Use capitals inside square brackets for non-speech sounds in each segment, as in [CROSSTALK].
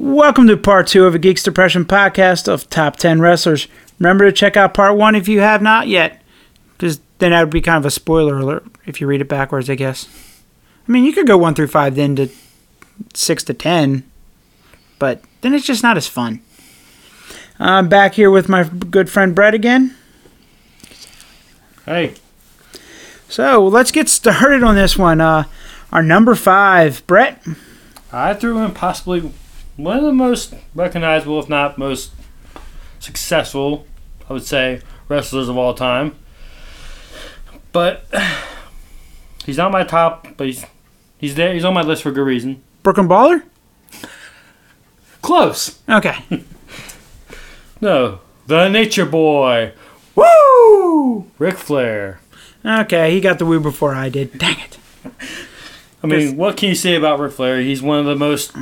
Welcome to part two of a Geeks Depression podcast of Top 10 Wrestlers. Remember to check out part one if you have not yet, because then that would be kind of a spoiler alert if you read it backwards, I guess. I mean, you could go one through five, then to six to ten, but then it's just not as fun. I'm back here with my good friend Brett again. Hey, So let's get started on this one. Uh, our number five, Brett. I threw in possibly one of the most recognizable, if not most successful, I would say, wrestlers of all time. But [SIGHS] he's not my top, but he's he's there. He's on my list for good reason. Brooklyn Brawler? Close. Okay. [LAUGHS] No, the Nature Boy. Woo! Ric Flair. Okay, he got the woo before I did. Dang it. I mean, what can you say about Ric Flair? He's one of the most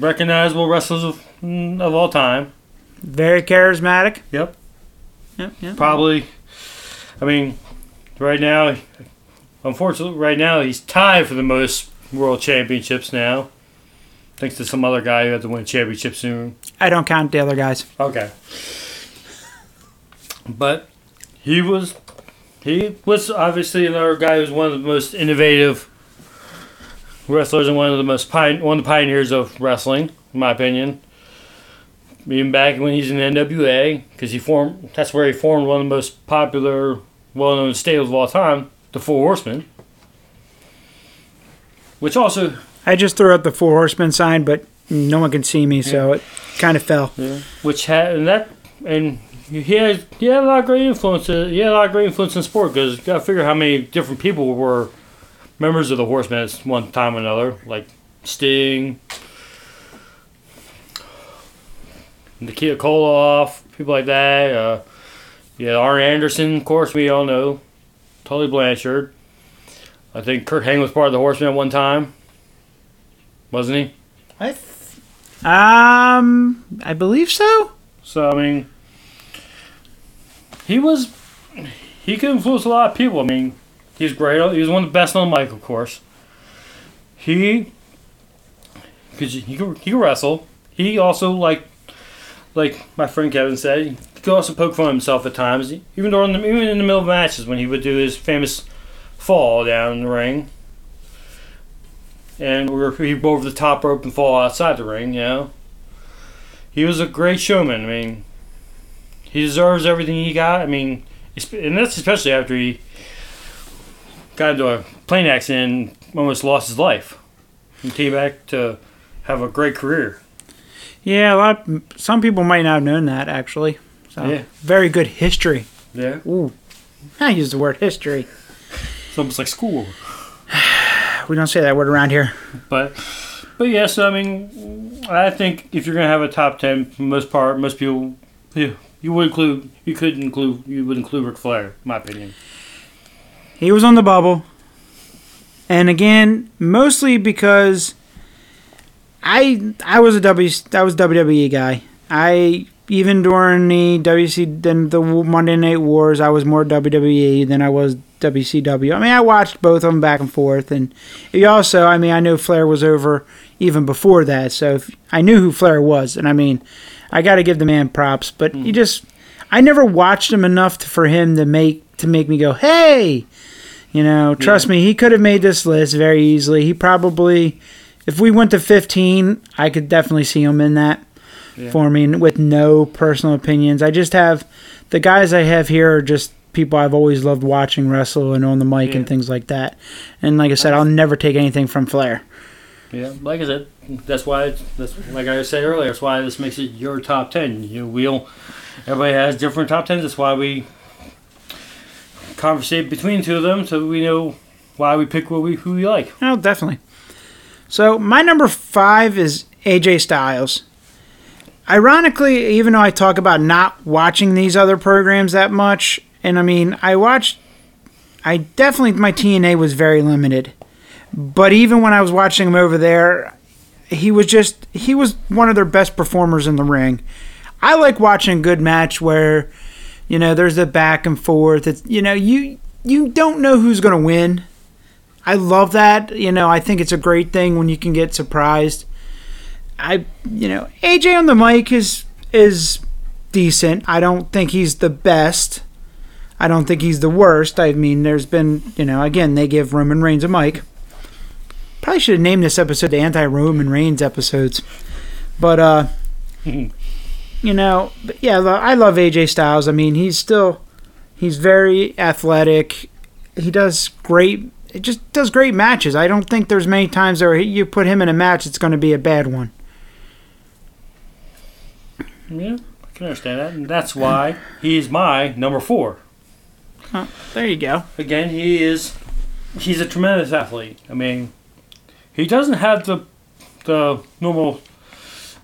recognizable wrestlers of, mm, of all time. Very charismatic. Yep. Yep, yep. Probably. I mean, right now, unfortunately, right now he's tied for the most world championships now. Thanks to some other guy who had to win a championship soon. I don't count the other guys. Okay. But he was, he was obviously another guy who's one of the most innovative wrestlers and one of the most one of the pioneers of wrestling, in my opinion. Even back when he's in NWA, because he formed, that's where he formed one of the most popular, well-known stables of all time, the Four Horsemen. Which also, I just threw up the four horsemen sign, but no one can see me, so it kind of fell. Yeah. which had and that and he had he had a lot of great influence. uh, He had a lot of great influence in sport because you got to figure how many different people were members of the Horsemen at one time or another, like Sting, Nikita Koloff, people like that. Uh, yeah, Arn Anderson, of course, we all know. Tully Blanchard. I think Curt Hennig was part of the Horsemen at one time, wasn't he? I um, I believe so. So I mean, he was he could influence a lot of people. I mean, he's great. He was one of the best on the mic, of course. He because he could he could wrestle. He also like like my friend Kevin said, he could also poke fun at himself at times. Even during the even in the middle of matches when he would do his famous fall down the ring. And or he'd go over the top rope and fall outside the ring, you know he was a great showman. I mean, he deserves everything he got. I mean, and that's especially after he got into a plane accident and almost lost his life. He came back to have a great career. Yeah, a lot. Some people might not have known that actually. So Yeah. very good history. Yeah. Ooh, [LAUGHS] I use the word history. It's almost like school. [SIGHS] We don't say that word around here. But, but yes, I mean, I think if you're gonna have a top ten, for most part, most people, you, you would include, you could include, you would include Ric Flair, in my opinion. He was on the bubble. And again, mostly because I I was a W I was WWE guy. I even during the WC then the Monday Night Wars, I was more WWE than I was WCW. I mean, I watched both of them back and forth, and you also, I mean, I knew Flair was over even before that, so if, I knew who Flair was, and I mean, I got to give the man props, but he hmm. just, I never watched him enough to, for him to make to make me go, hey, you know, trust me, he could have made this list very easily. He probably, if we went to 15, I could definitely see him in that Yeah. for me with no personal opinions. I just have the guys I have here are just people I've always loved watching wrestle and on the mic and things like that. And like I said, I'll never take anything from Flair. Yeah, like I said, that's why. It's, that's like I said earlier. That's why this makes it your top ten. You we don't. Everybody has different top tens. That's why we conversate between two of them, so we know why we pick what we who we like. Oh, definitely. So my number five is AJ Styles. Ironically, even though I talk about not watching these other programs that much, and I mean, I watched, I definitely, my TNA was very limited. But even when I was watching him over there, he was just, he was one of their best performers in the ring. I like watching a good match where, you know, there's a back and forth. It's, you know, you, you don't know who's going to win. I love that. You know, I think it's a great thing when you can get surprised. I you know AJ on the mic is is decent. I don't think he's the best. I don't think he's the worst. I mean, there's been you know again they give Roman Reigns a mic. Probably should have named this episode the anti-Roman Reigns episodes, but uh, [LAUGHS] you know, but yeah, I love AJ Styles. I mean, he's still he's very athletic. He does great. It just does great matches. I don't think there's many times where you put him in a match, it's going to be a bad one. Yeah, I can understand that, and that's why he's my number four. There you go. Again, he is he's a tremendous athlete. I mean, he doesn't have the the normal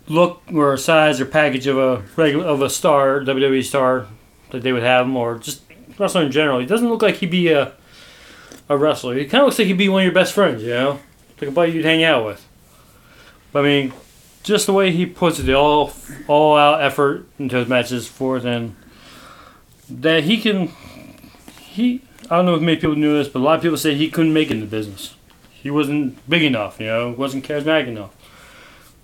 look or size or package of a regular of a star WWE star that they would have him, or just wrestler in general. He doesn't look like he'd be a a wrestler. He kind of looks like he'd be one of your best friends, you know, like a buddy you'd hang out with. But I mean, just the way he puts the all all out effort into his matches forth, and that he can he I don't know if many people knew this, but a lot of people say he couldn't make it in the business. He wasn't big enough, you know, wasn't charismatic enough.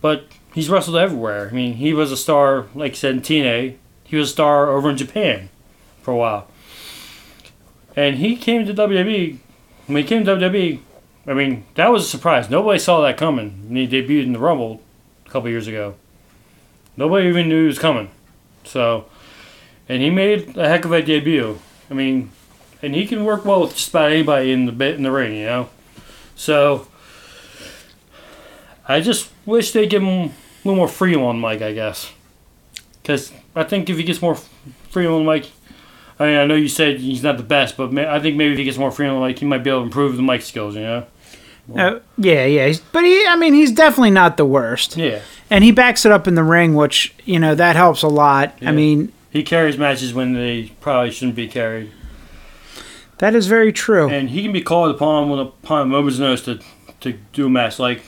But he's wrestled everywhere. I mean, he was a star, like I said, in TNA. He was a star over in Japan for a while. And he came to WWE. When he came to WWE, I mean, that was a surprise. Nobody saw that coming when he debuted in the Rumble a couple years ago. Nobody even knew he was coming. So, and he made a heck of a debut. I mean, and he can work well with just about anybody in the in the ring, you know. So I just wish they give him a little more freedom on mic, I guess. Because I think if he gets more freedom on mic, I mean, I know you said he's not the best, but I think maybe if he gets more freedom on mic, he might be able to improve the mic skills, you know. Uh, yeah, yeah, he's- but he, I mean, he's definitely not the worst, Yeah, and he backs it up in the ring, which you know that helps a lot. Yeah. I mean, he carries matches when they probably shouldn't be carried, that is very true. and he can be called upon when upon a moment's notice to to do a match. Like,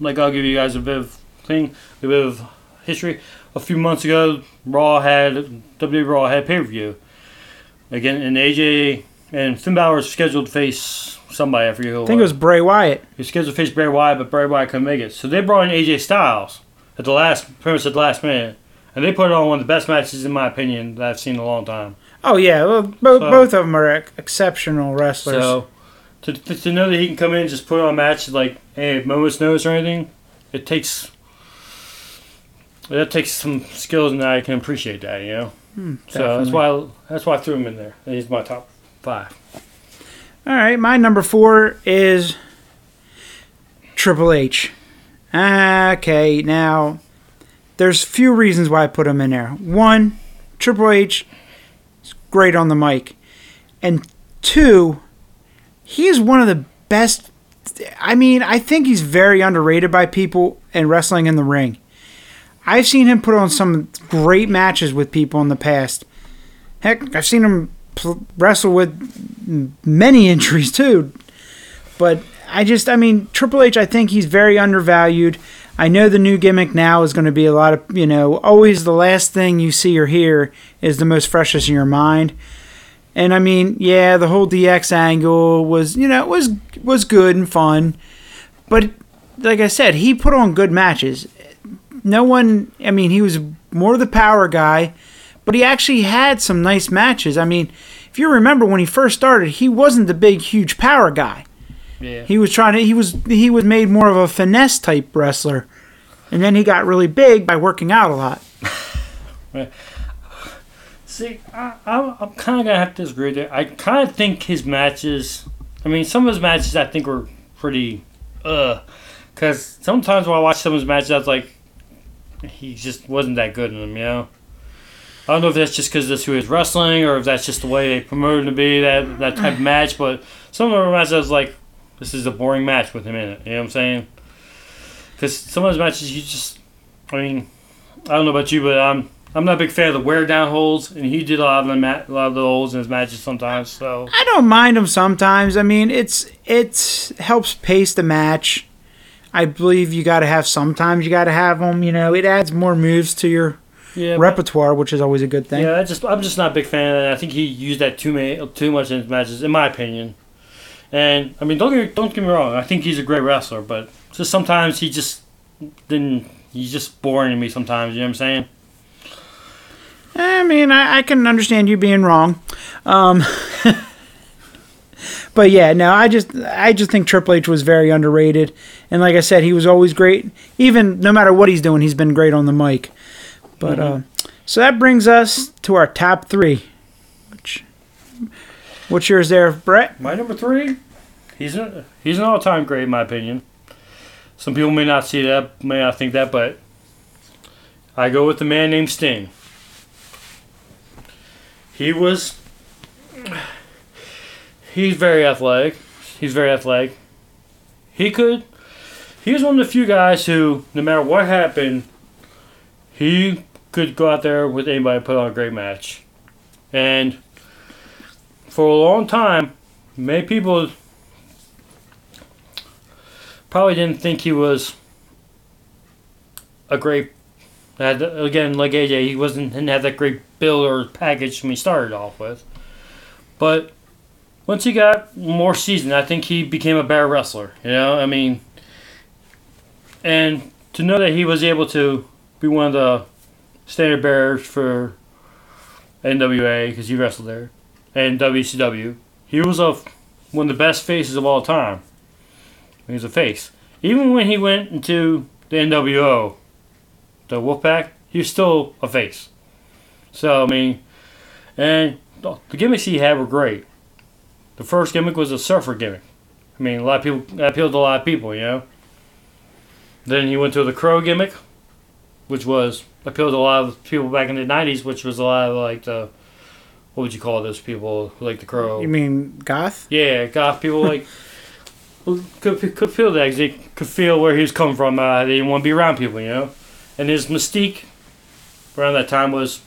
like I'll give you guys a bit of thing, a bit of history. A few months ago, Raw had WWE Raw had pay per view. Again, and AJ and Finn Balor scheduled to face somebody. I forget who. I think it was Bray Wyatt. He was scheduled to face Bray Wyatt, but Bray Wyatt couldn't make it. So they brought in AJ Styles at the last, pretty much at the last minute, and they put on one of the best matches, in my opinion, that I've seen in a long time. Oh yeah, well, both So- both of them are ex- exceptional wrestlers. So to, to, know that he can come in and just put on a match like hey moments notice or anything, it takes that takes some skills, and I can appreciate that. You know. Hmm, so that's why I, that's why I threw him in there. He's my top five. All right, my number four is Triple H. Okay, now there's few reasons why I put him in there. One, Triple H is great on the mic, and two, he is one of the best. I mean, I think he's very underrated by people in wrestling in the ring. I've seen him put on some great matches with people in the past. Heck, I've seen him wrestle with many [LAUGHS] injuries too. But I just, I mean, Triple H, I think he's very undervalued. I know the new gimmick now is going to be a lot of, you know, always the last thing you see or hear is the most freshest in your mind. And I mean, yeah, the whole DX angle was, you know, was was good and fun. But like I said, he put on good matches. No one, I mean, he was more the power guy, but he actually had some nice matches. I mean, if you remember when he first started, he wasn't the big, huge power guy. Yeah. He was trying to, he was, he was made more of a finesse type wrestler, and then he got really big by working out a lot. [LAUGHS] See, I, I'm, I'm kind of gonna have to disagree there. I kind of think his matches. I mean, some of his matches I think were pretty, uh, because sometimes when I watch some of his matches, I was like, he just wasn't that good in them, you know. I don't know if that's just because that's who he's wrestling, or if that's just the way they promoted him to be that that type of match. But some of the matches, I was like, this is a boring match with him in it. You know what I'm saying? Because some of his matches, you just, I mean, I don't know about you, but I'm I'm not a big fan of the wear down holds, and he did a lot of the ma- a lot of the holds in his matches sometimes. So I don't mind him sometimes. I mean, it's it helps pace the match. I believe you got to have sometimes you got to have them. You know, it adds more moves to your yeah, but- repertoire, which is always a good thing. yeah. I just I'm just not a big fan of that. I think he used that too many too much in his matches, in my opinion. And I mean, don't get don't get me wrong. I think he's a great wrestler, but just sometimes he just then he's just boring to me sometimes. You know what I'm saying? I mean, I, I can understand you being wrong. Um, [LAUGHS] but yeah, no, I just I just think Triple H was very underrated, and like I said, he was always great. Even no matter what he's doing, he's been great on the mic. But Mhm. uh, so that brings us to our top three. Which, what's yours there, Brett? My number three, he's an, he's an all time great in my opinion. Some people may not see that, may not think that, but I go with the man named Sting. He was. He's very athletic. He's very athletic. He could. He was one of the few guys who, no matter what happened, he could go out there with anybody and put on a great match. And for a long time, many people probably didn't think he was a great. Again, like AJ, he wasn't didn't have that great build or package when he started off with. But once he got more seasoned, I think he became a better wrestler. You know, I mean, and to know that he was able to be one of the standard bearers for NWA because he wrestled there and WCW, he was a one of the best faces of all time. He was a face. Even when he went into the NWO, the Wolfpack, he was still a face. So I mean, and the gimmicks he had were great. The first gimmick was a surfer gimmick. I mean, a lot of people that appealed to a lot of people, you know. Then he went to the crow gimmick, which was appealed to a lot of people back in the '90s, which was a lot of like the what would you call those people who like the crow? You mean Goth? Yeah, goth people like could could feel that 'cause they could feel where he was coming from. Uh, they didn't want to be around people, you know. And his mystique around that time was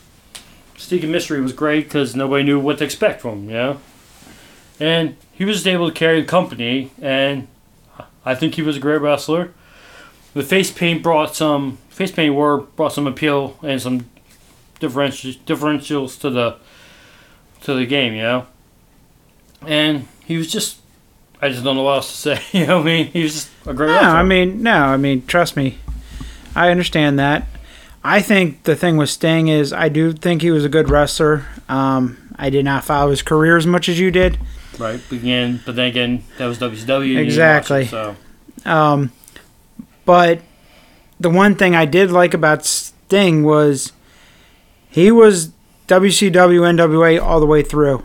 mystique and mystery was great because nobody knew what to expect from him, you know. And he was able to carry the company, and I think he was a great wrestler. The face paint brought some face paint work brought some appeal and some differentials differentials to the to the game, you know. And he was just I just don't know what else to say. [LAUGHS] You know what I mean? He was just a great No, wrestler. I mean, no, I mean, trust me, I understand that. I think the thing with Sting is I do think he was a good wrestler. Um, I did not follow his career as much as you did. right. But again, but then again, that was WCW. and you didn't Exactly. it, so Um, but the one thing I did like about Sting was he was WCW NWA all the way through.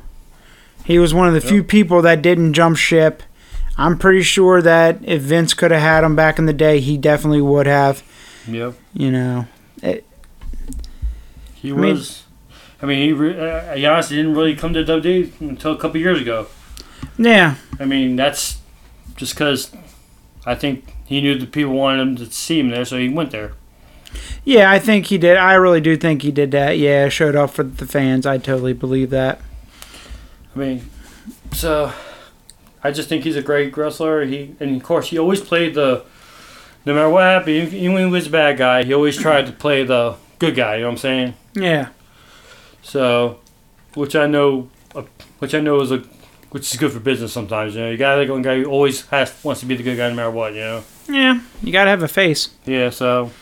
He was one of the few people that didn't jump ship. I'm pretty sure that if Vince could have had him back in the day, he definitely would have. Yep. You know, He I mean- was. I mean, he, re- uh, honestly didn't really come to WWE until a couple years ago. yeah, I mean, that's just because I think he knew the people wanted him to see him there, so he went there. yeah. I think he did. I really do think he did that. Yeah, showed off for the fans. I totally believe that. I mean, so I just think he's a great wrestler. He and of course he always played the. No matter what happened, even when he was a bad guy, he always tried to play the good guy. You know what I'm saying? Yeah, So, which I know, uh, which I know is a, which is good for business sometimes. You know, you got like one guy who always has wants to be the good guy no matter what. You know. yeah. You gotta have a face. Yeah. So,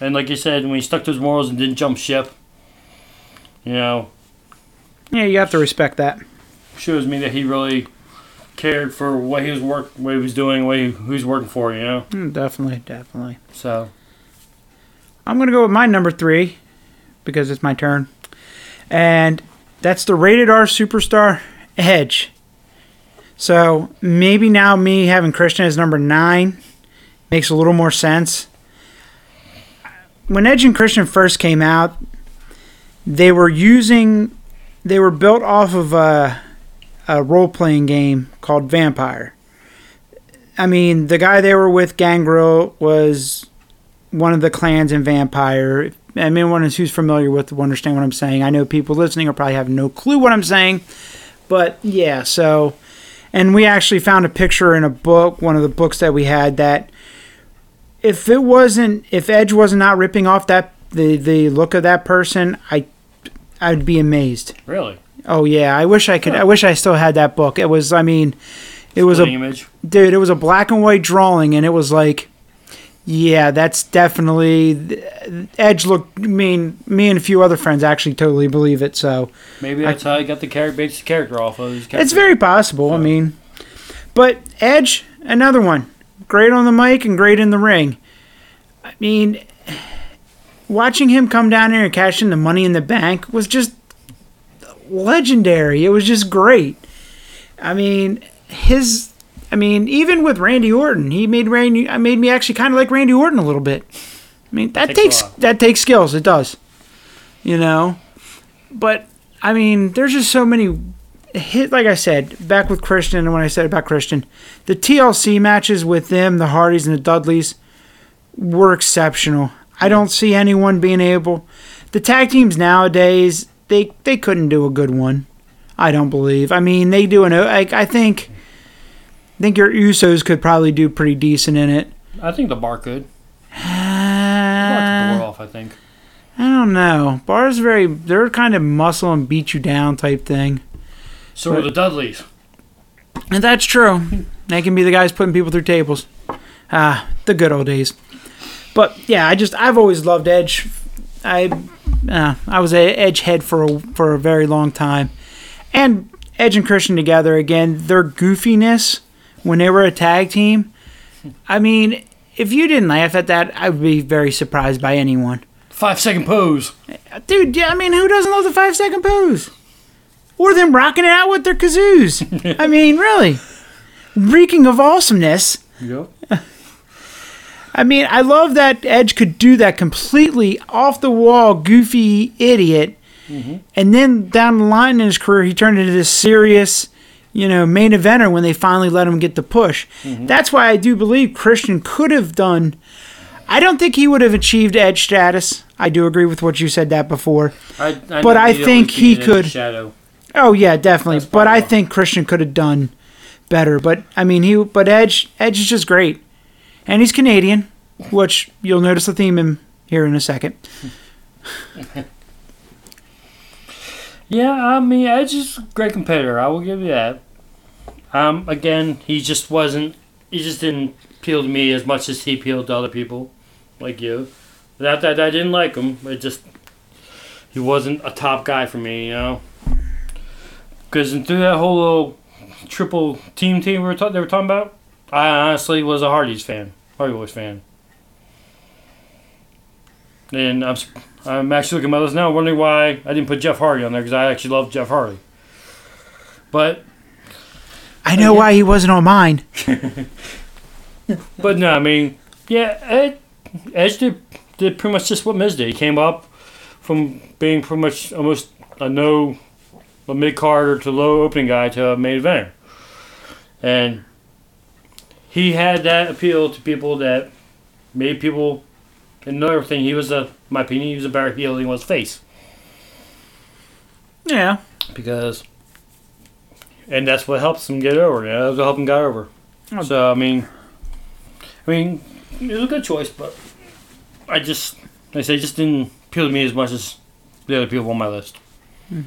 and like you said, when he stuck to his morals and didn't jump ship, you know, Yeah, you have to respect that. shows me that he really cared for what he was work, what he was doing, what he, who he was working for. You know. Mm, definitely, definitely. So. I'm going to go with my number three because it's my turn. And that's the rated R superstar Edge. So maybe now me having Christian as number nine makes a little more sense. When Edge and Christian first came out, they were using, they were built off of a, a role playing game called Vampire. I mean, the guy they were with, Gangrel, was one of the clans in Vampire. I mean, anyone who's familiar with will understand what I'm saying. I know people listening will probably have no clue what I'm saying, but yeah. So, and we actually found a picture in a book, one of the books that we had, that if it wasn't, if Edge was not ripping off that the the look of that person, I I'd be amazed. Really? Oh yeah, I wish I could. I wish I still had that book. It was, I mean, it was a image. dude it was a black and white drawing and it was like Yeah, that's definitely Edge. Look, I mean, me and a few other friends actually totally believe it. So Maybe that's how he got the character, basic character off of his character. it's very possible. I mean, but Edge, another one, great on the mic and great in the ring. I mean, watching him come down here and cash in the Money in the Bank was just legendary. It was just great. I mean, his. I mean, even with Randy Orton, he made Randy. I made me actually kind of like Randy Orton a little bit. I mean, that Takes takes, that takes skills. It does. You know, but I mean, there's just so many hit. Like I said, back with Christian, and when I said about Christian, the TLC matches with them, the Hardys and the Dudleys, were exceptional. I don't see anyone being able. The tag teams nowadays, they they couldn't do a good one. I don't believe. I mean, they do an. I, I think. I think your Usos could probably do pretty decent in it. I think the bar could. Uh, [SIGHS] off, I think. I don't know. Bars very. They're kind of muscle and beat you down type thing. So are the Dudleys. And that's true. They can be the guys putting people through tables. Ah, the good old days. But yeah, I just I've always loved Edge. I uh, I was a Edge head for a, for a very long time, and Edge and Christian together again. Their goofiness when they were a tag team. I mean, if you didn't laugh at that, I would be very surprised by anyone. Five second pose. Dude, yeah, I mean, who doesn't love the five second pose? Or them rocking it out with their kazoos. [LAUGHS] I mean, really. Reeking of awesomeness. Yep. I mean, I love that Edge could do that completely off the wall, goofy idiot. Mm-hmm. And then down the line in his career, he turned into this serious, you know, main eventer when they finally let him get the push. Mm-hmm. That's why I do believe Christian could have done. I don't think he would have achieved Edge status. I do agree with what you said that before. I, I But I think he be in the could- Shadow. Oh yeah, definitely. But I think Christian could have done better. But I mean, he. But Edge, Edge is just great, and he's Canadian, which you'll notice the theme in here in a second. [LAUGHS] Yeah, I mean, Edge is a great competitor. I will give you that. Um, again, he just wasn't. He just didn't appeal to me as much as he appealed to other people, like you. Not that I didn't like him. It just he wasn't a top guy for me, you know. Because through that whole little triple team team we were ta- they were talking about, I honestly was a Hardy's fan, Hardy Boys fan. And I'm I'm actually looking at my list now, wondering why I didn't put Jeff Hardy on there because I actually love Jeff Hardy. But I know yeah. why he wasn't on mine. [LAUGHS] but no, I mean, yeah, Ed, Edge did, did pretty much just what Miz did. He came up from being pretty much almost a no, a mid carder to low opening guy to a main eventer, and he had that appeal to people that made people. Another thing, he was a, my opinion, he was a better heel than he was face. Yeah. because and that's what helps him get over. Yeah, that's what helped him get over. Oh. So I mean, I mean, it was a good choice, but I just, like I say, it just didn't appeal to me as much as the other people on my list. Hmm.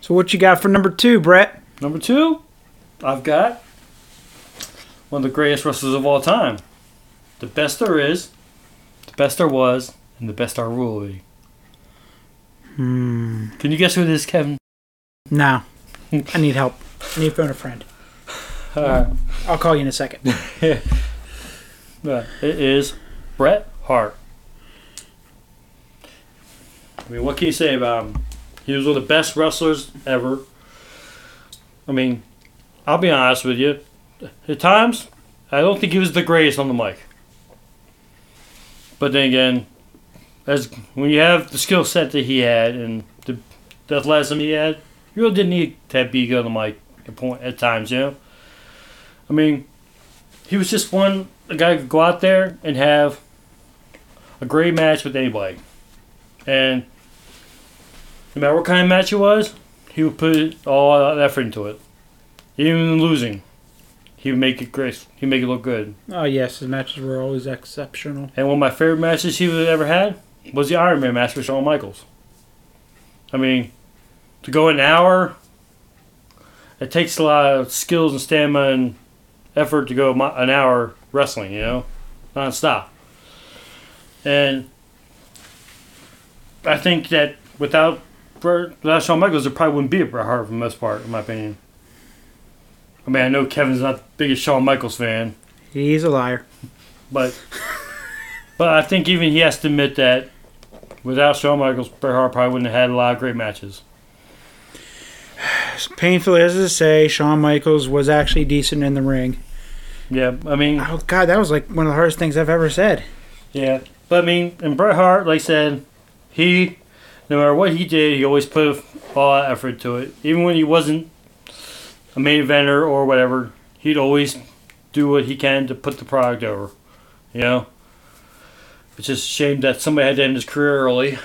So what you got for number two, Brett? Number two, I've got one of the greatest wrestlers of all time, the best there is, the best there was, and the best there will be. Hmm. Can you guess who it is, Kevin? No. I need help. I need to phone a friend. [LAUGHS] I'll call you in a second. [LAUGHS] Uh, it is Bret Hart. I mean, what can you say about him? He was one of the best wrestlers ever. I mean, I'll be honest with you. At times, I don't think he was the greatest on the mic. But then again, as when you have the skill set that he had and the, the athleticism he had, you really didn't need to be good on the mic at point at times. You know, I mean, he was just one a guy could go out there and have a great match with anybody. And no matter what kind of match it was, he would put all that effort into it. Even losing, he would make it great. He'd make it look good. Oh yes, his matches were always exceptional. And one of my favorite matches he ever had was the Iron Man match with Shawn Michaels. I mean, to go an hour, it takes a lot of skills and stamina and effort to go an hour wrestling, you know, non-stop. And I think that without without Shawn Michaels, there probably wouldn't be a Bret Hart for the most part, in my opinion. I mean, I know Kevin's not the biggest Shawn Michaels fan, He's a liar. but but I think even he has to admit that without Shawn Michaels, Bret Hart probably wouldn't have had a lot of great matches. As painful as to say, Shawn Michaels was actually decent in the ring. Yeah, I mean, Oh God, that was like one of the hardest things I've ever said. Yeah, but I mean, and Bret Hart, like I said, he, no matter what he did, he always put all out effort to it. Even when he wasn't a main eventer or whatever, he'd always do what he can to put the product over. You know, it's just a shame that somebody had to end his career early.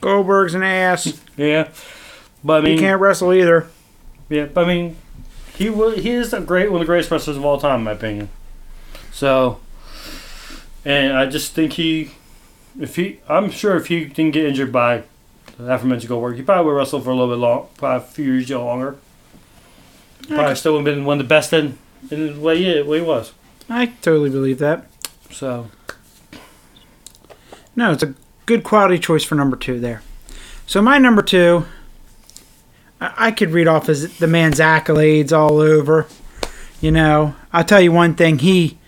Goldberg's an ass. Yeah, but I He can't wrestle either. yeah, but I mean, he was he is a great one of the greatest wrestlers of all time, in my opinion. So, and I just think he, if he, I'm sure if he didn't get injured by the aforementioned Goldberg, he probably would wrestle for a little bit long, probably a few years longer. Probably still would have been one of the best in, in the way he, he was. I totally believe that. So, No, it's a good quality choice for number two there. So my number two, I, I could read off his the man's accolades all over. You know, I'll tell you one thing. He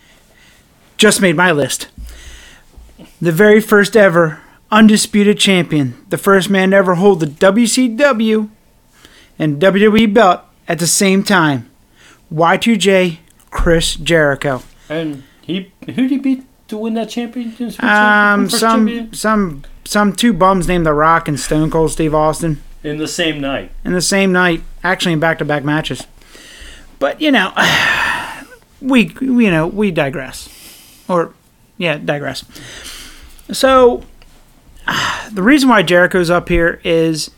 just made my list. The very first ever undisputed champion, the first man to ever hold the WCW and WWE belt at the same time. Y2J Chris Jericho. and he, who did he beat to win that championship? Um, some champion? some some two bums named The Rock and Stone Cold Steve Austin in the same night. in the same night, actually in back-to-back matches. But you know, [SIGHS] we you know we digress, or yeah, digress. So [SIGHS] the reason why Jericho's up here is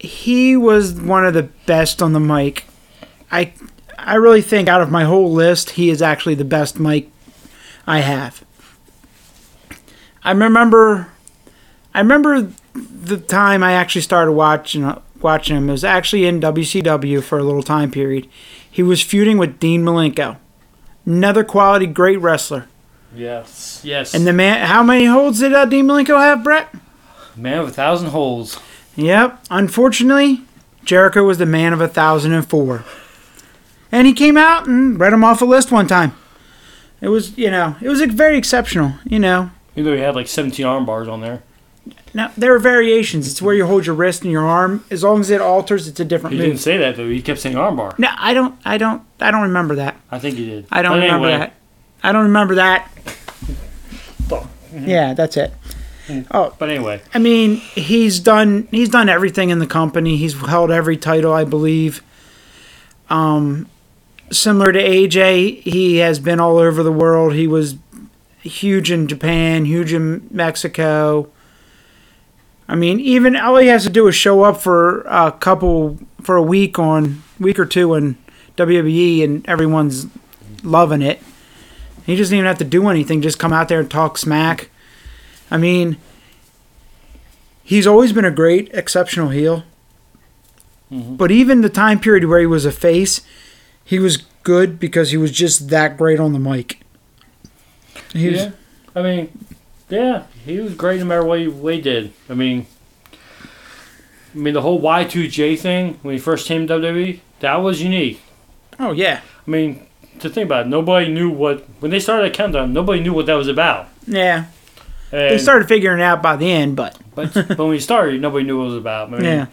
he was one of the best on the mic. I I really think out of my whole list, he is actually the best mic I have. I remember I remember the time I actually started watching watching him. It was actually in WCW for a little time period. He was feuding with Dean Malenko, another quality great wrestler. Yes. Yes. And the man, how many holds did uh, Dean Malenko have, Brett? man of a thousand holes. Yep. Unfortunately, Jericho was the man of a thousand and four, and he came out and read him off a list one time. It was, you know, it was very exceptional. You know, Even though he had like 17 arm bars on there. now there are variations. It's where you hold your wrist and your arm. As long as it alters, it's a different He move. didn't say that though. He kept saying arm bar. No, I don't. I don't. I don't remember that. I think he did. I don't But remember anyway, that. I don't remember that. [LAUGHS] Yeah, that's it. Oh, But anyway, I mean, he's done. He's done everything in the company. He's held every title, I believe. Um, similar to AJ, he has been all over the world. He was huge in Japan, huge in Mexico. I mean, even all he has to do is show up for a couple for a week on week or two in WWE, and everyone's loving it. He doesn't even have to do anything; just come out there and talk smack. I mean, he's always been a great, exceptional heel. Mhm. But even the time period where he was a face, he was good because he was just that great on the mic. He was, yeah. I mean, yeah, he was great no matter what he, what he did. I mean, I mean the whole Y2J thing when he first came to WWE, that was unique. Oh yeah, I mean, to think about it, nobody knew what when they started at Countdown, nobody knew what that was about. yeah. And, They started figuring it out by the end, but but, when he started, nobody knew what it was about. I mean, yeah,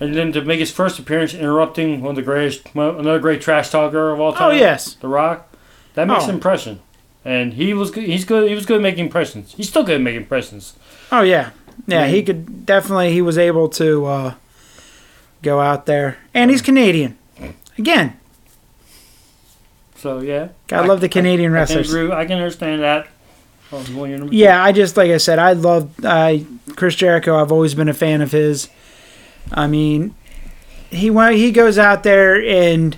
And then to make his first appearance, interrupting one of the greatest, another great trash talker of all time. oh yes, The Rock. That makes Oh. an impression. And he was good. He's good. He was good at making impressions. He's still good at making impressions. oh yeah, yeah. He could definitely. He was able to uh, go out there, and he's Canadian. Again, So yeah, I love the Canadian I can, wrestlers. agree, I can understand that. Oh? Yeah, I just like I said, I love I Chris Jericho. I've always been a fan of his. I mean, he wa- he goes out there and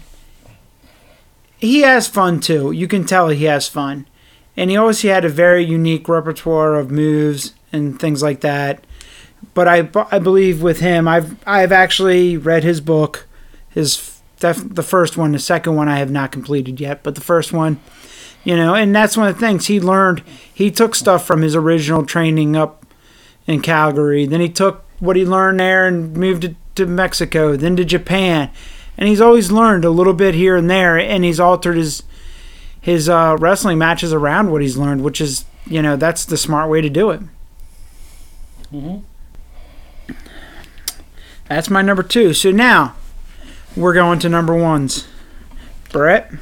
he has fun too. You can tell he has fun, and he always had a very unique repertoire of moves and things like that. But I I believe with him, I've I've actually read his book, his def, the first one, the second one I have not completed yet, but the first one, You know, and that's one of the things he learned. He took stuff from his original training up in Calgary. Then he took what he learned there and moved it to Mexico, then to Japan. And he's always learned a little bit here and there, and he's altered his his uh, wrestling matches around what he's learned, which is, you know, that's the smart way to do it. hmm That's my number two. So now we're going to number ones. Brett,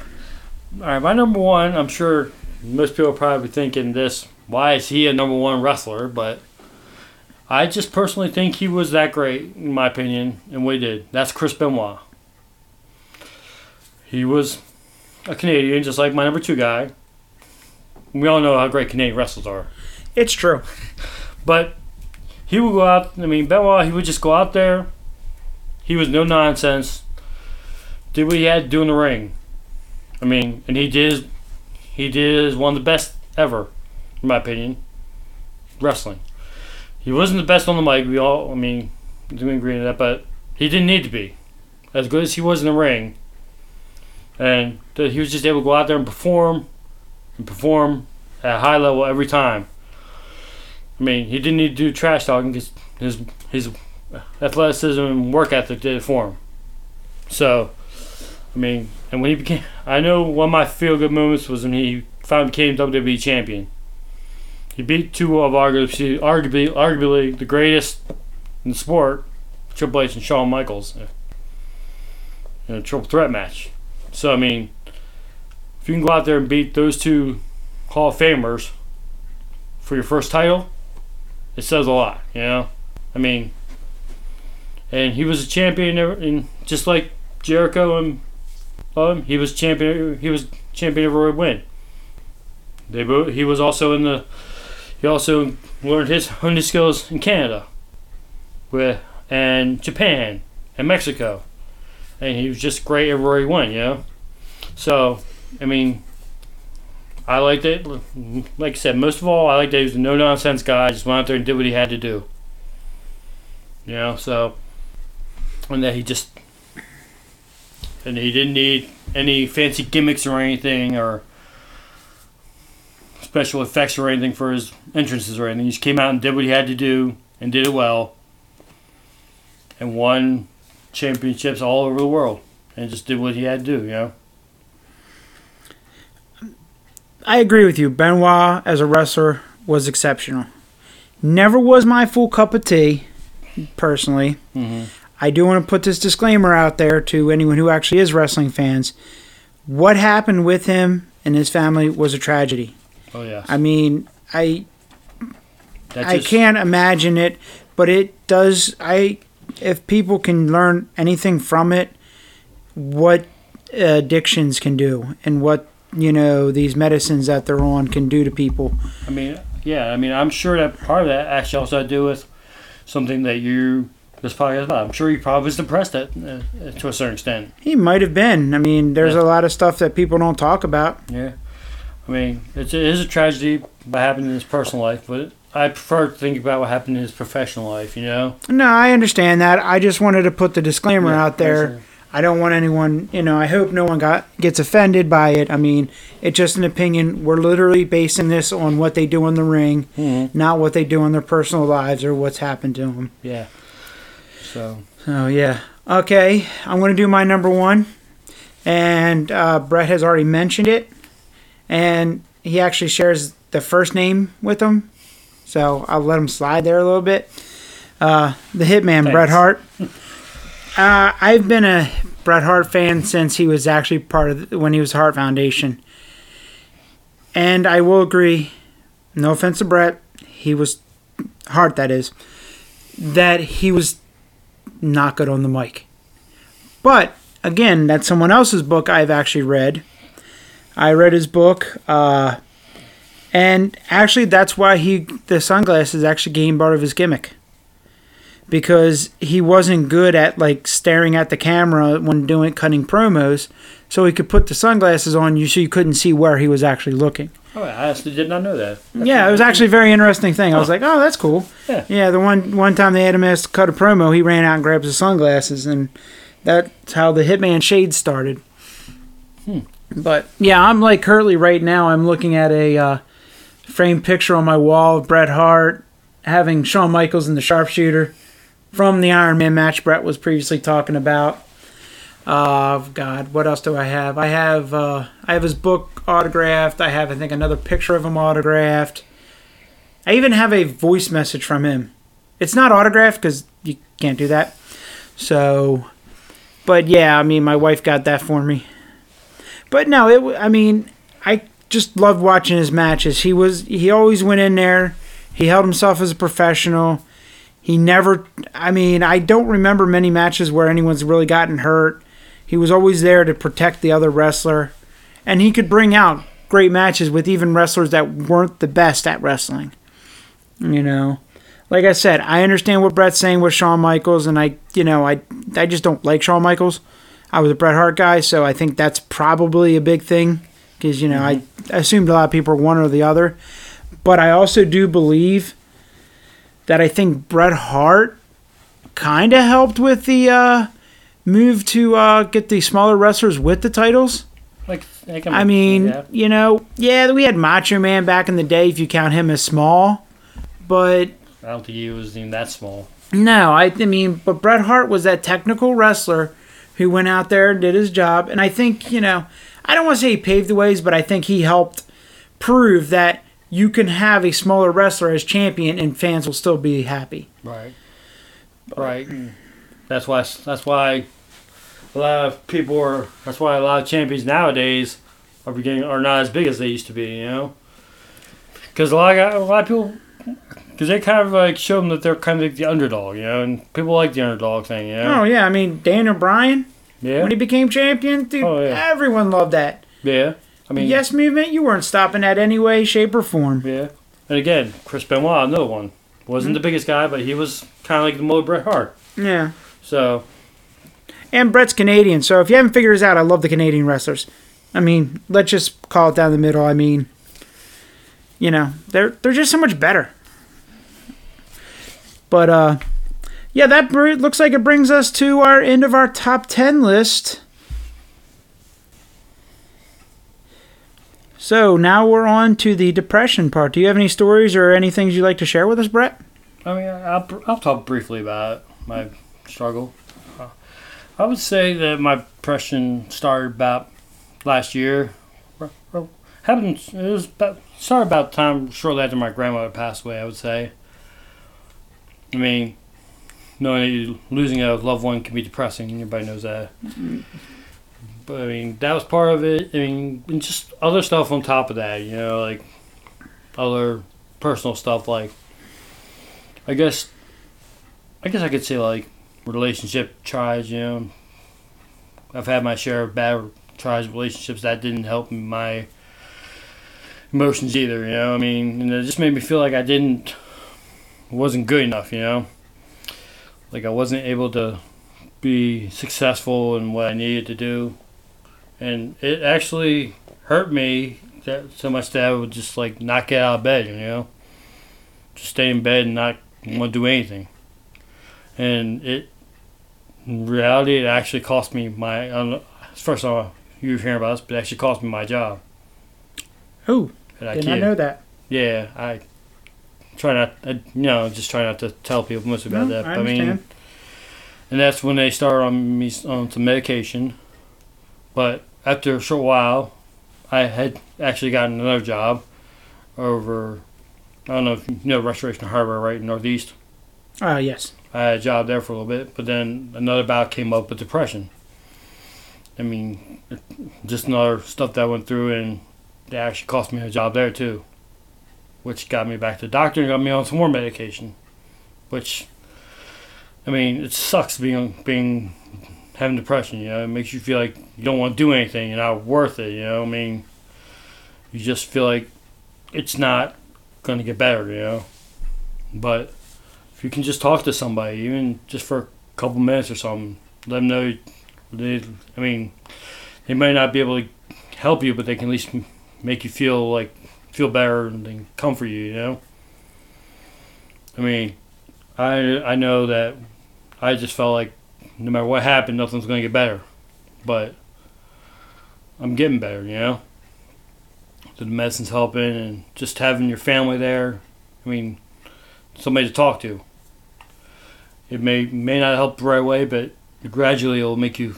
All right, my number one. I'm sure most people are probably thinking this. Why is he a number one wrestler? But I just personally think he was that great, in my opinion, and we did. That's Chris Benoit. He was a Canadian, just like my number two guy. We all know how great Canadian wrestlers are. it's true. But he would go out. I mean, Benoit, he would just go out there. He was no nonsense. Did what he had to do in the ring. I mean, and he did. He did one of the best ever, in my opinion. Wrestling. He wasn't the best on the mic. We all. I mean, do we agree on that? But he didn't need to be. As good as he was in the ring. And he was just able to go out there and perform, and perform at a high level every time. I mean, he didn't need to do trash talking because his his athleticism and work ethic did it for him. So, I mean, and when he became, I know one of my feel good moments was when he finally became WWE champion. He beat two of arguably, arguably, arguably the greatest in the sport, Triple H and Shawn Michaels, uh, in a triple threat match. So, I mean, if you can go out there and beat those two Hall of Famers for your first title, it says a lot, you know. I mean, and he was a champion, and just like Jericho and he was champion. He was champion of every win. They both. He was also in the. He also learned his hunting skills in Canada, with and Japan and Mexico, and he was just great everywhere he went. You know, so I mean, I liked it. Like I said, most of all, I liked that he was a no nonsense guy. Just went out there and did what he had to do. You know, so and that he just and he didn't need any fancy gimmicks or anything or special effects or anything for his entrances or anything. He just came out and did what he had to do and did it well and won championships all over the world and just did what he had to do, you know. I agree with you. Benoit as a wrestler was exceptional. Never was my full cup of tea, personally. Mm-hmm. I do want to put this disclaimer out there to anyone who actually is wrestling fans. What happened with him and his family was a tragedy. Oh yes. I mean, I That I can't imagine it, but it does. I if people can learn anything from it, what addictions can do and what you know these medicines that they're on can do to people. I mean, yeah. I mean, I'm sure that part of that actually also had to do with something that you this podcast about. I'm sure he probably was depressed at uh, to a certain extent. He might have been. I mean, there's Yeah. a lot of stuff that people don't talk about. Yeah. I mean, it's, it is a tragedy what happened in his personal life, but I prefer to think about what happened in his professional life. You know. No, I understand that. I just wanted to put the disclaimer Yeah, out there. I don't want anyone, you know, I hope no one got gets offended by it. I mean, it's just an opinion. We're literally basing this on what they do in the ring, Mhm. not what they do in their personal lives or what's happened to them. Yeah. So. So, yeah. Okay, I'm going to do my number one. And uh, Brett has already mentioned it. And he actually shares the first name with him. So I'll let him slide there a little bit. Uh, the Hitman, Bret Hart. Uh, I've been a Bret Hart fan since he was actually part of the, when he was Hart Foundation. And I will agree, no offense to Brett, he was Hart, that is, that he was not good on the mic. But again, that's someone else's book I've actually read. I read his book, uh, and actually, that's why he the sunglasses actually became part of his gimmick because he wasn't good at like staring at the camera when doing cutting promos, so he could put the sunglasses on you so you couldn't see where he was actually looking. Oh, I actually did not know that. Yeah, it was actually a very interesting thing. I was like, oh, that's cool. Yeah. Yeah, the one one time they had him ask to cut a promo, he ran out and grabbed his sunglasses, and that's how the Hitman shade started. Hmm. But yeah, I'm like currently right now. I'm looking at a uh, framed picture on my wall of Bret Hart having Shawn Michaels in the sharpshooter from the Iron Man match Brett was previously talking about. Uh, God, what else do I have? I have uh, I have his book autographed. I have I think another picture of him autographed. I even have a voice message from him. It's not autographed because you can't do that. So, but yeah, I mean, my wife got that for me. But no, it. I mean, I just loved watching his matches. He was he always went in there. He held himself as a professional. He never. I mean, I don't remember many matches where anyone's really gotten hurt. He was always there to protect the other wrestler, and he could bring out great matches with even wrestlers that weren't the best at wrestling. You know, like I said, I understand what Brett's saying with Shawn Michaels, and I, you know, I, I just don't like Shawn Michaels. I was a Bret Hart guy, so I think that's probably a big thing because you know mm-hmm. I assumed a lot of people are one or the other, but I also do believe that I think Bret Hart kind of helped with the uh, move to uh, get the smaller wrestlers with the titles. Like, I, I mean, yeah. you know, yeah, we had Macho Man back in the day if you count him as small, but I don't think he was even that small. no, I, I mean, but Bret Hart was that technical wrestler who went out there and did his job, and I think you know, I don't want to say he paved the ways, but I think he helped prove that you can have a smaller wrestler as champion and fans will still be happy. Right. Right. Hmm, that's why. That's why a lot of people are. That's why a lot of champions nowadays are beginning are not as big as they used to be. You know, because a lot of a lot of people. Because they kind of like show them that they're kind of like the underdog, you know, and people like the underdog thing, you know. Oh yeah, I mean Daniel Bryan yeah, when he became champion, dude, Oh, yeah. everyone loved that. yeah. I mean, yes movement, you weren't stopping that any way, shape, or form. Yeah. And again, Chris Benoit, another one. Wasn't the biggest guy, but he was kind of like the mode Bret Hart. Yeah. So, And Brett's Canadian, so if you haven't figured this out, I love the Canadian wrestlers. I mean, let's just call it down the middle. I mean, you know, they're they're just so much better. But uh, yeah, that br- looks like it brings us to our end of our top ten list. So now we're on to the depression part. Do you have any stories or any things you'd like to share with us, Brett? I mean, I'll, I'll talk briefly about my struggle. Uh, I would say that my depression started about last year. Well, Happened, it was about, started about time shortly after my grandmother passed away, I would say. I mean, knowing that losing a loved one can be depressing, everybody knows that. But I mean, that was part of it. I mean, and just other stuff on top of that, you know, like other personal stuff, like I guess, I guess I could say like relationship tries. You know, I've had my share of bad tries relationships that didn't help my emotions either. You know, I mean, and it just made me feel like I didn't, wasn't good enough. You know, like I wasn't able to be successful in what I needed to do, and it actually hurt me that so much that I would just like not get out of bed. You know, just stay in bed and not want to do anything. And it, in reality, it actually cost me my. I don't know, first of all, you were hearing about this, but it actually cost me my job. Oh, at did not know that. Yeah, I try not. I, you know, just try not to tell people much about No, that. I but I mean, and that's when they started on me on some medication. But after a short while, I had actually gotten another job over. I don't know if you know Restoration Harbor, right in Northeast. Ah, yes. I had a job there for a little bit, but then another bout came up with depression. I mean, just another stuff that I went through, and they actually cost me a job there too, which got me back to the doctor and got me on some more medication. Which, I mean, it sucks being being having depression. You know, it makes you feel like you don't want to do anything. You're not worth it. You know, I mean, you just feel like it's not going to get better. You know, but if you can just talk to somebody, even just for a couple minutes or something, let them know. They, I mean, they might not be able to help you, but they can at least make you feel like feel better and comfort you. You know. I mean, I I know that I just felt like no matter what happened, nothing's going to get better, but I'm getting better, you know. So The medicine's helping, and just having your family there. I mean, somebody to talk to. It may may not help the right way, but gradually it'll make you,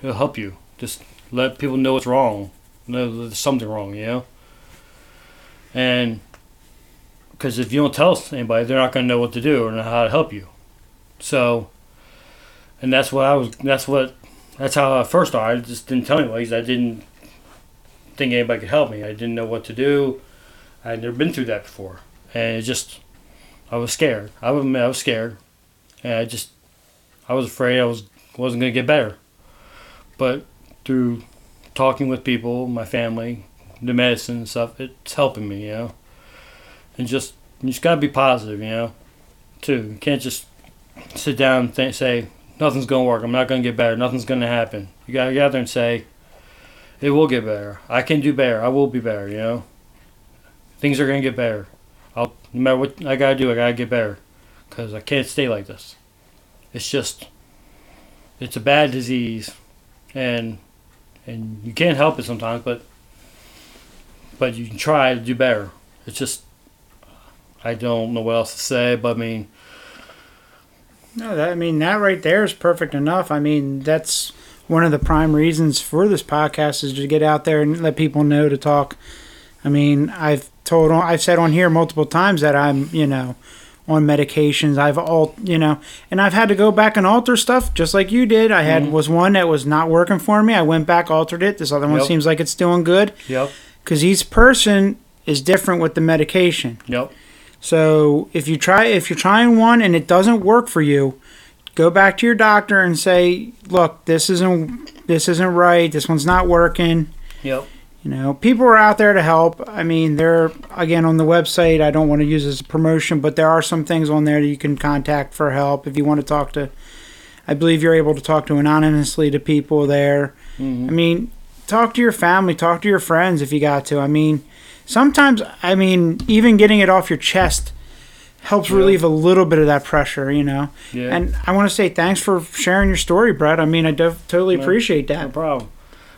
it'll help you. Just let people know what's wrong, know there's something wrong, you know. And because if you don't tell anybody, they're not going to know what to do or know how to help you. So, and that's what I was. That's what. That's how I first started. I just didn't tell anybody. I didn't think anybody could help me. I didn't know what to do. I had never been through that before, and it just. I was scared. I admit I was scared, and I just. I was afraid I was wasn't to get better, but through talking with people, my family, the medicine and stuff, it's helping me. You know, and just you just gotta be positive. You know, too. You can't just sit down and th- say nothing's gonna work. I'm not gonna get better. Nothing's gonna happen. You gotta get out there and say it will get better. I can do better. I will be better. You know, things are gonna get better. I'll no matter what I gotta do. I gotta get better because I can't stay like this. It's just it's a bad disease, and and you can't help it sometimes, but but you can try to do better. It's just I don't know what else to say, but I mean. No, that, I mean that right there is perfect enough. I mean that's one of the prime reasons for this podcast is to get out there and let people know to talk. I mean, I've told I've said on here multiple times that I'm you know on medications. I've all you know, and I've had to go back and alter stuff just like you did. I had Mhm. was one that was not working for me. I went back, altered it. This other one Yep. seems like it's doing good Yep. because each person is different with the medication. Yep. So if you try if you're trying one and it doesn't work for you, go back to your doctor and say, "Look, this isn't this isn't right. This one's not working." Yep. You know, people are out there to help. I mean, they're again on the website. I don't want to use this as a promotion, but there are some things on there that you can contact for help if you want to talk to. I believe you're able to talk to anonymously to people there. hmm I mean, talk to your family, talk to your friends if you got to. I mean, sometimes, I mean, even getting it off your chest helps Yeah. relieve a little bit of that pressure, you know. Yeah. And I want to say thanks for sharing your story, Brett. I mean, I def- totally No. appreciate no that. problem.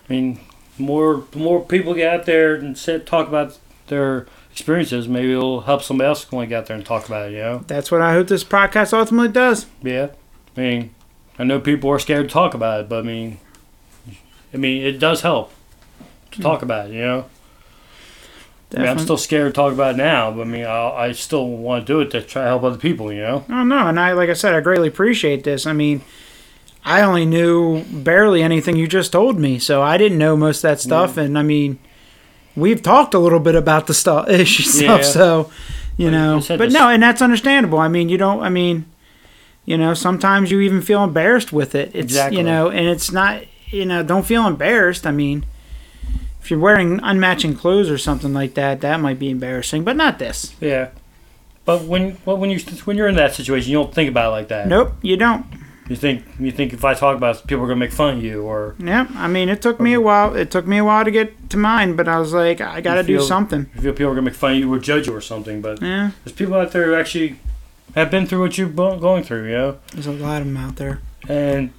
I mean, more more people get out there and sit, talk about their experiences, maybe it'll help somebody else when they get out there and talk about it. You know? That's what I hope this podcast ultimately does. Yeah. I mean, I know people are scared to talk about it, but I mean, I mean, it does help to hmm. talk about it. You know. I mean, I'm still scared to talk about it now, but I mean, I, I still want to do it to try to help other people. You know. Oh no, and I like I said, I greatly appreciate this. I mean, I only knew barely anything you just told me, so I didn't know most of that stuff. And I mean, we've talked a little bit about the stuff, [LAUGHS] issue stuff. Yeah. So, you But know, but this- no, and that's understandable. I mean, you don't. I mean, you know, sometimes you even feel embarrassed with it. It's Exactly. you know, and it's not. You know, don't feel embarrassed. I mean. If you're wearing unmatching clothes or something like that, that might be embarrassing, but not this. Yeah. But when well, when you when you're in that situation, you don't think about it like that. Nope, you don't. You think you think if I talk about it, people are gonna make fun of you, or Yeah, I mean, it took me a while. It took me a while to get to mine, but I was like, I got to You do something. you feel people are gonna make fun of you or judge you or something. But Yeah, there's people out there who actually have been through what you're going through, you know. there's a lot of them out there. And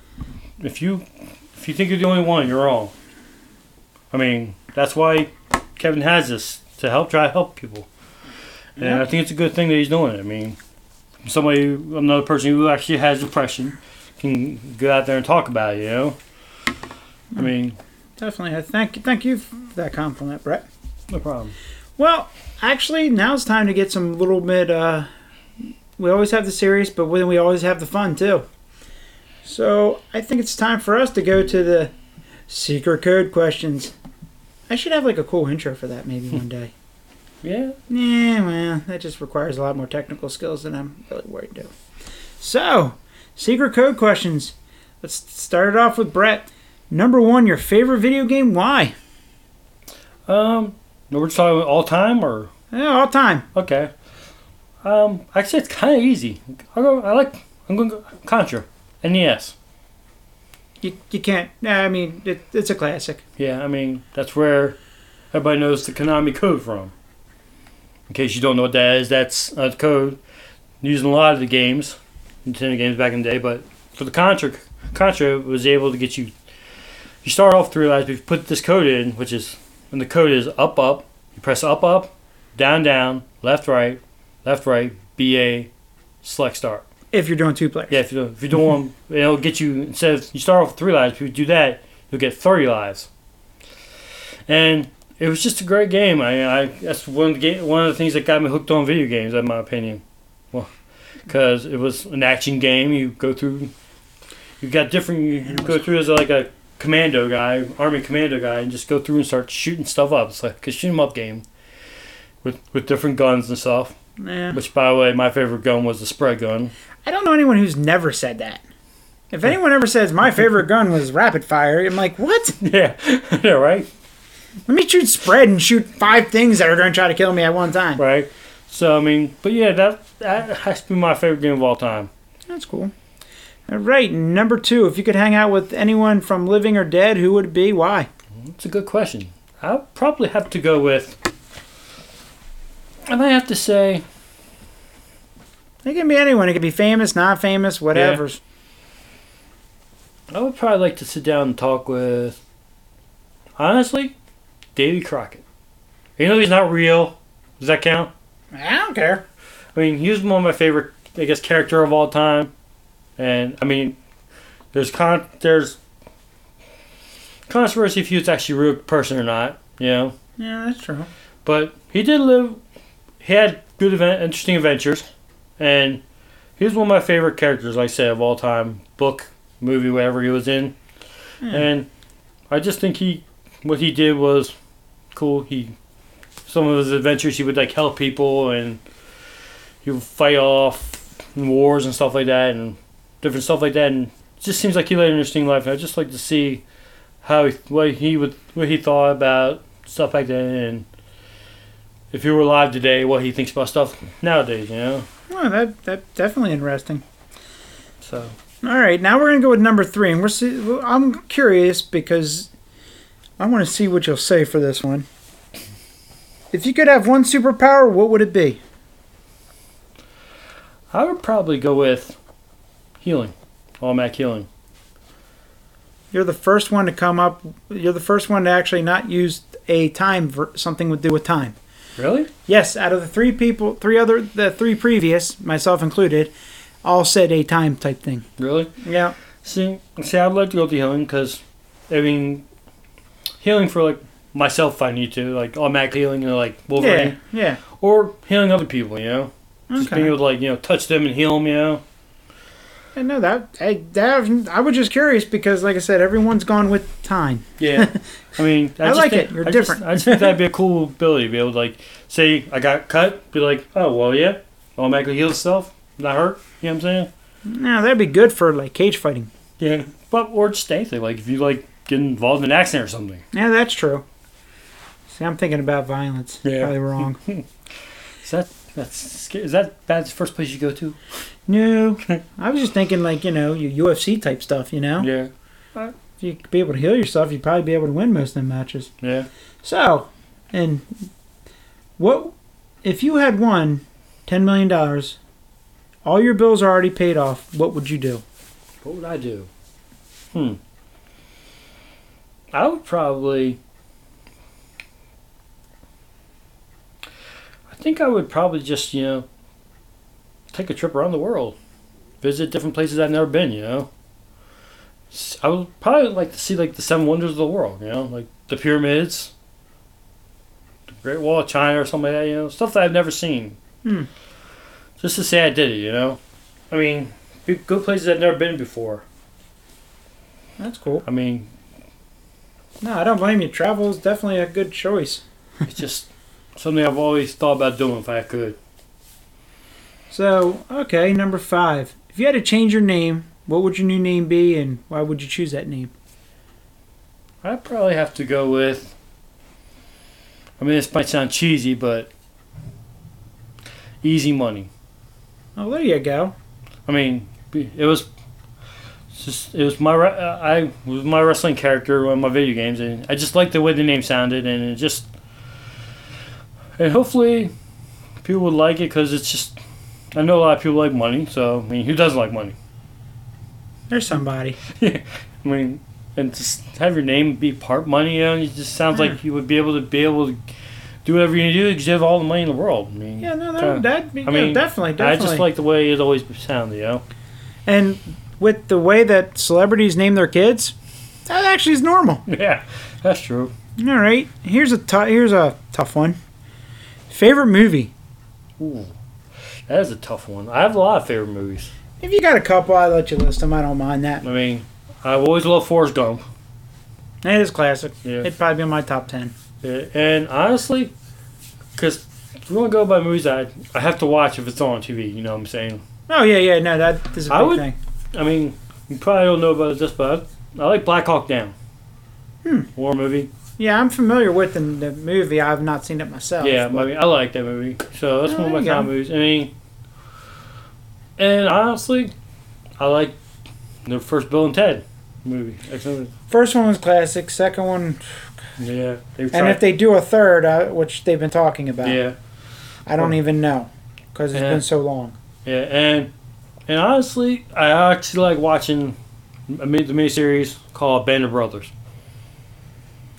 if you if you think you're the only one, you're wrong. I mean, that's why Kevin has this to help try to help people. And Yeah. I think it's a good thing that he's doing it. I mean, somebody, another person who actually has depression, can go out there and talk about it. You know. I mean, Definitely. Thank you, thank you for that compliment, Brett. no problem. Well, actually, now it's time to get some little bit. Uh, we always have the serious, but then we always have the fun too. So I think it's time for us to go to the secret code questions. I should have like a cool intro for that maybe [LAUGHS] one day. Yeah. Yeah, well, that just requires a lot more technical skills than I'm really worried to. So, secret code questions. Let's start it off with Brett. Number one, your favorite video game? Why? Um, we're just talking all time or Yeah, all time. okay. Um, actually, it's kind of easy. I go. I like. I'm going to go Contra, NES. You, you can't. nah, I mean, it, it's a classic. Yeah, I mean that's where everybody knows the Konami code from. In case you don't know what that is, that's uh, the code used in a lot of the games, Nintendo games back in the day. But for the Contra, Contra was able to get you you start off three lives, but you put this code in, which is and the code is up up. You press up up, down down, left right, left right, BA, select start. If you're doing two players. Yeah, if you do, if you do one, it'll get you instead of you start off with three lives. If you do that, you'll get thirty lives. And it was just a great game. I, I that's one of the game, one of the things that got me hooked on video games, in my opinion. Well, because it was an action game. You go through, you got different. You go through as like a commando guy, army commando guy, and just go through and start shooting stuff up. It's like a shoot 'em up game with with different guns and stuff. Yeah. Which, by the way, my favorite gun was the spread gun. I don't know anyone who's never said that. If anyone ever says my favorite gun was rapid fire, I'm like, what? [LAUGHS] Yeah, yeah, right. Let me shoot spread and shoot five things that are going to try to kill me at one time. right? So I mean, but yeah, that that has to be my favorite game of all time. That's cool. All right, number two. If you could hang out with anyone from living or dead, who would it be? Why? It's a good question. I'll probably have to go with. And I might have to say, It can be anyone. It could be famous, not famous, whatever. I would probably like to sit down and talk with. Honestly, Davy Crockett. You know he's not real. Does that count? I don't care. I mean, he was one of my favorite, I guess, character of all time. And I mean, there's con there's controversy if he was actually a real person or not. You know. Yeah, that's true. But he did live. He had good, event, interesting adventures, and he's one of my favorite characters. Like I said, of all time, book, movie, whatever he was in, Yeah. and I just think he, what he did was cool. He, some of his adventures, he would like help people, and he would fight off wars and stuff like that, and different stuff like that, and it just seems like he led an interesting life. And I just like to see how he, what he would, what he thought about stuff like that, and if he were alive today, what he thinks about stuff nowadays, you know. Well, that that definitely interesting. So All right, now we're gonna go with number three, and we're see, I'm curious because I want to see what you'll say for this one. If you could have one superpower, what would it be? I would probably go with healing, all Mac healing. You're the first one to come up. You're the first one to actually not use a time ver- something would do with time. Really? Yes, out of the three people, three other, the three previous, myself included, all said a time type thing. Really? Yeah. See, see, I'd like to go with healing because, I mean, healing for like myself if I need to, like automatic healing, you know, like Wolverine, Yeah. Yeah. or healing other people, you know, just being able to like you know touch them and heal them, you know. I know that. I, that. I was just curious because, like I said, everyone's gone with time. Yeah. [LAUGHS] I mean, I just like think- it. You're I just- different. I just think that'd be a [LAUGHS] cool ability to be able to like say I got cut, be like, oh well, yeah, automatically heal itself, not hurt. You know what I'm saying? No, that'd be good for like cage fighting. Yeah. But or just anything like if you like get involved in an accident or something. Yeah, that's true. See, I'm thinking about violence. Yeah. Probably wrong. [LAUGHS] Is that that's sca- is that that's the first place you go to? no, I was just thinking like you know your UFC type stuff. You know, Yeah. if you could be able to heal yourself, you'd probably be able to win most of the matches. Yeah. So, and what if you had won ten million dollars? All your bills are already paid off. What would you do? What would I do? Hmm. I would probably. I think I would probably just, you know, take a trip around the world, visit different places I've never been, you know. I would probably like to see, like, the seven wonders of the world, you know, like the pyramids, the Great Wall of China or something like that, you know, stuff that I've never seen. Hmm. Just to say I did it, you know. I mean, go places I've never been before. That's cool. I mean, No, I don't blame you. Travel is definitely a good choice. it's just something I've always thought about doing if I could. So, okay, number five. If you had to change your name, what would your new name be, and why would you choose that name? I'd probably have to go with. I mean, this might sound cheesy, but easy money. Oh, there you go. I mean, it was just it was my uh, I was my wrestling character in my video games, and I just liked the way the name sounded, and it just and hopefully people would like it because it's just I know a lot of people like money, so I mean, who doesn't like money? [LAUGHS] There's somebody. I mean, and just have your name be part money. You know, it just sounds like hmm. you would be able to be able to do whatever you need to do because you have all the money in the world. I mean, Yeah, no, that, that'd be, I yeah, mean, definitely, I just like the way it always sounded. You know. and with the way that celebrities name their kids, that actually is normal. [LAUGHS] Yeah, that's true. All right, here's a here's a tough one. Favorite movie? Ooh, that is a tough one. I have a lot of favorite movies. If you got a couple, I'll let you list them. I don't mind that. I mean, I've always loved Forrest Gump. It is classic. Yeah. It'd probably be in my top ten. Yeah, and honestly, because if you want to go by movies, I I have to watch if it's on TV. You know what I'm saying? Oh yeah, yeah, no, that is a I big would- thing. I mean, you probably don't know about this, but I, I like Black Hawk Down. Hmm. War movie. Yeah, I'm familiar with the, the movie. I've not seen it myself. yeah, I but- mean, I like that movie. So that's Oh, one of my you top movies. I mean, and honestly, I like the first Bill and Ted movie. Excellent. First one was classic. Second one, Yeah, and if they do a third, uh, which they've been talking about, yeah, I don't even know because it's Yeah. been so long. yeah, and and honestly, I actually like watching a mi- the miniseries called Band of Brothers.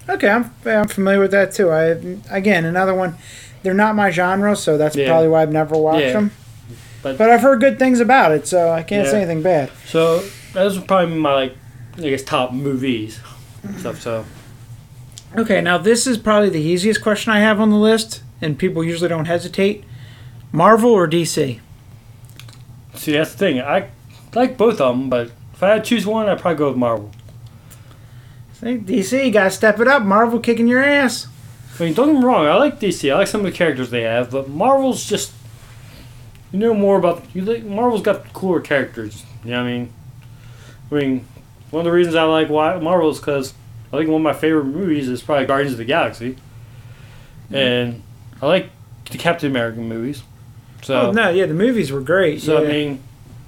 Okay, I'm I'm familiar with that too. I again another one. They're not my genre, so that's Yeah. probably why I've never watched Yeah. them. But- But, I've heard good things about it, so I can't Yeah. say anything bad. So those are probably my like I guess top movies and stuff. So Okay, now this is probably the easiest question I have on the list, and people usually don't hesitate. Marvel or DC? see that's the thing. I like both of them, but if I had to choose one, I'd probably go with Marvel. DC, you gotta step it up. Marvel kicking your ass. I mean, don't get me wrong. I like DC. I like some of the characters they have, but Marvel's just you know more about you. Like, Marvel's got cooler characters. You know what I mean? I mean, one of the reasons I like why Marvel is because I think one of my favorite movies is probably Guardians of the Galaxy, mm-hmm. and I like the Captain America movies. So oh no, yeah, the movies were great. So yeah. I mean,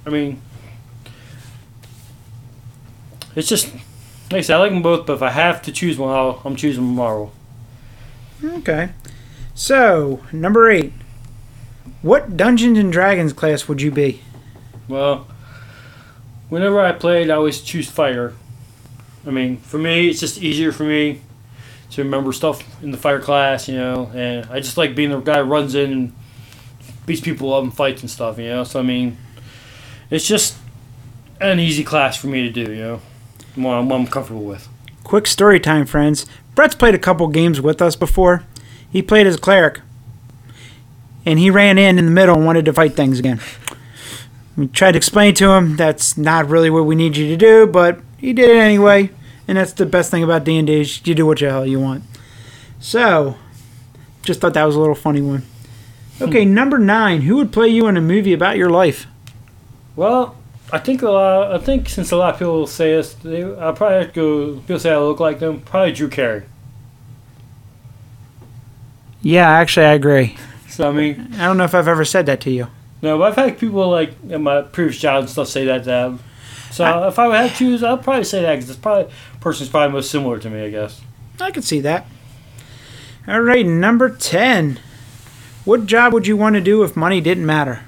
I mean, it's just like I said, I like them both. But if I have to choose one, I'll, I'm choosing Marvel. Okay. So, number eight. What Dungeons and Dragons class would you be? Well, whenever I played, I always choose fighter. I mean, for me, it's just easier for me to remember stuff in the fighter class, you know. And I just like being the guy who runs in and beats people up and fights and stuff, you know. So I mean, it's just an easy class for me to do, you know. One I'm, I'm comfortable with. Quick story time, friends. Brett's played a couple games with us before. He played as cleric. And he ran in in the middle and wanted to fight things again. We tried to explain to him that's not really what we need you to do, but he did it anyway. And that's the best thing about D&D is you do what the hell you want. So, just thought that was a little funny one. Okay, hmm. number nine. Who would play you in a movie about your life? Well, I think a lot. I think since a lot of people say this, they, I'll probably have to go. People say I look like them. Probably Drew Carey. Yeah, actually, I agree. So I mean, I don't know if I've ever said that to you. no, but I've had people like in my previous jobs and stuff say that to them. So if I would have to choose, I'd probably say that because it's probably person's probably most similar to me, I guess. I could see that. All right, number 10. What job would you want to do if money didn't matter?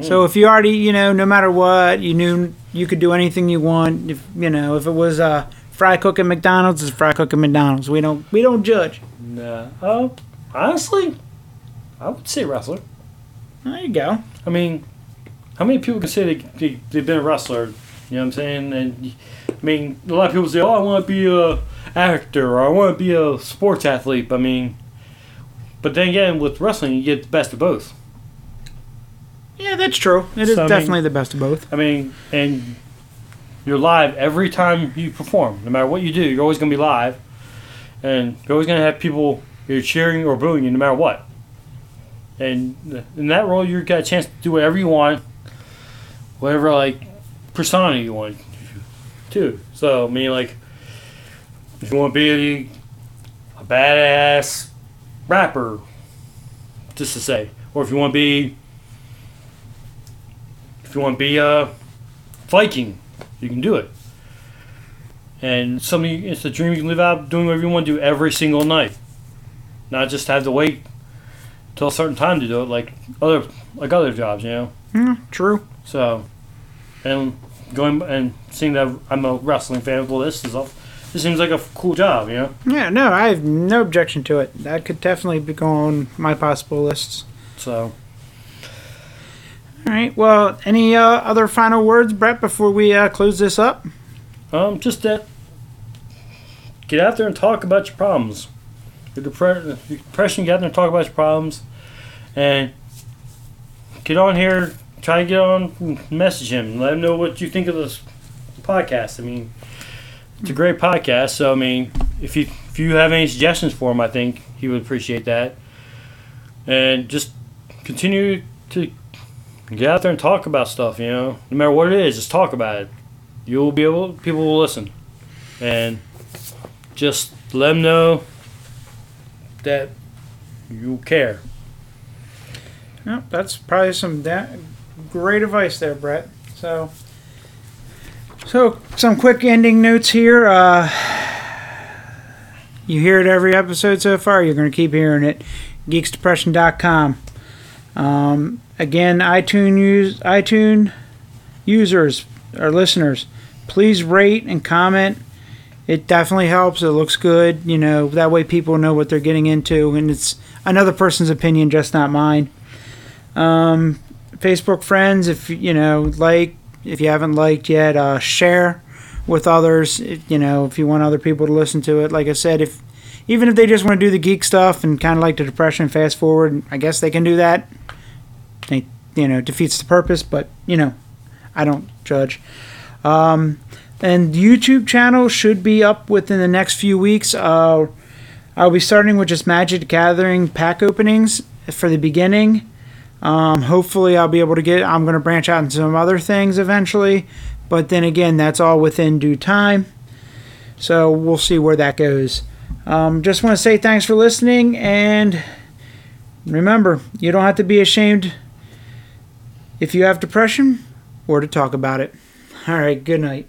So if you already, you know, no matter what, you knew you could do anything you want. If you know, if it was uh, fry cook at McDonald's, it's fry cook at McDonald's. We don't we don't judge. Nah. Uh, honestly, I would say wrestler. There you go. I mean, how many people can say they, they they've been a wrestler? You know what I'm saying? And I mean, a lot of people say, "Oh, I want to be a actor or I want to be a sports athlete." I mean, but then again, with wrestling, you get the best of both. Yeah, that's true. It is So, I mean- definitely the best of both. I mean, and you're live every time you perform. No matter what you do, you're always going to be live, and you're always going to have people either cheering or booing you, no matter what. And in that role, you've got a chance to do whatever you want, whatever like persona you want, to. So I mean, like, if you want to be a, a badass rapper, just to say, or if you want to be if you want to be a Viking, you can do it. And something it's a dream you can live out doing whatever you want to do every single night. Not just have to wait till a certain time to do it like other like other jobs, you know. Hmm, true. So and going and seeing that I'm a wrestling fan, well this is all It seems like a cool job, you know. Yeah, no, I have no objection to it. That could definitely be on my possible lists. So All right. Well, any uh, other final words, Brett, before we uh, close this up? Um, just that. Get out there and talk about your problems. Your, depre- your depression, get out there and talk about your problems. And get on here, try to get on, message him, let him know what you think of this podcast. I mean, it's a great podcast. So, I mean, if you, if you have any suggestions for him, I think he would appreciate that. And just continue to get out there and talk about stuff, you know, no matter what it is, just talk about it you'll be able people will listen and just let them know that you care Yep, that's probably some da- great advice there, Brett. So, so some quick ending notes here. Uh, you hear it every episode so far. You're going to keep hearing it. Geeksdepression.com. Um, again, iTunes use iTunes users or listeners, please rate and comment. It definitely helps. It looks good. You know that way people know what they're getting into, and it's another person's opinion, just not mine. Um, Facebook friends, if you know, like, if you haven't liked yet, uh, share with others. You know, if you want other people to listen to it. Like I said, if even if they just want to do the geek stuff and kind of like the depression, fast forward, I guess they can do that. You know, defeats the purpose, but you know, I don't judge. Um, and YouTube channel should be up within the next few weeks. Uh, I'll be starting with just Magic Gathering pack openings for the beginning. Um, hopefully, I'll be able to get. I'm going to branch out into some other things eventually, but then again, that's all within due time. So we'll see where that goes. Um, just want to say thanks for listening, and remember, you don't have to be ashamed if you have depression or to talk about it. All right, good night.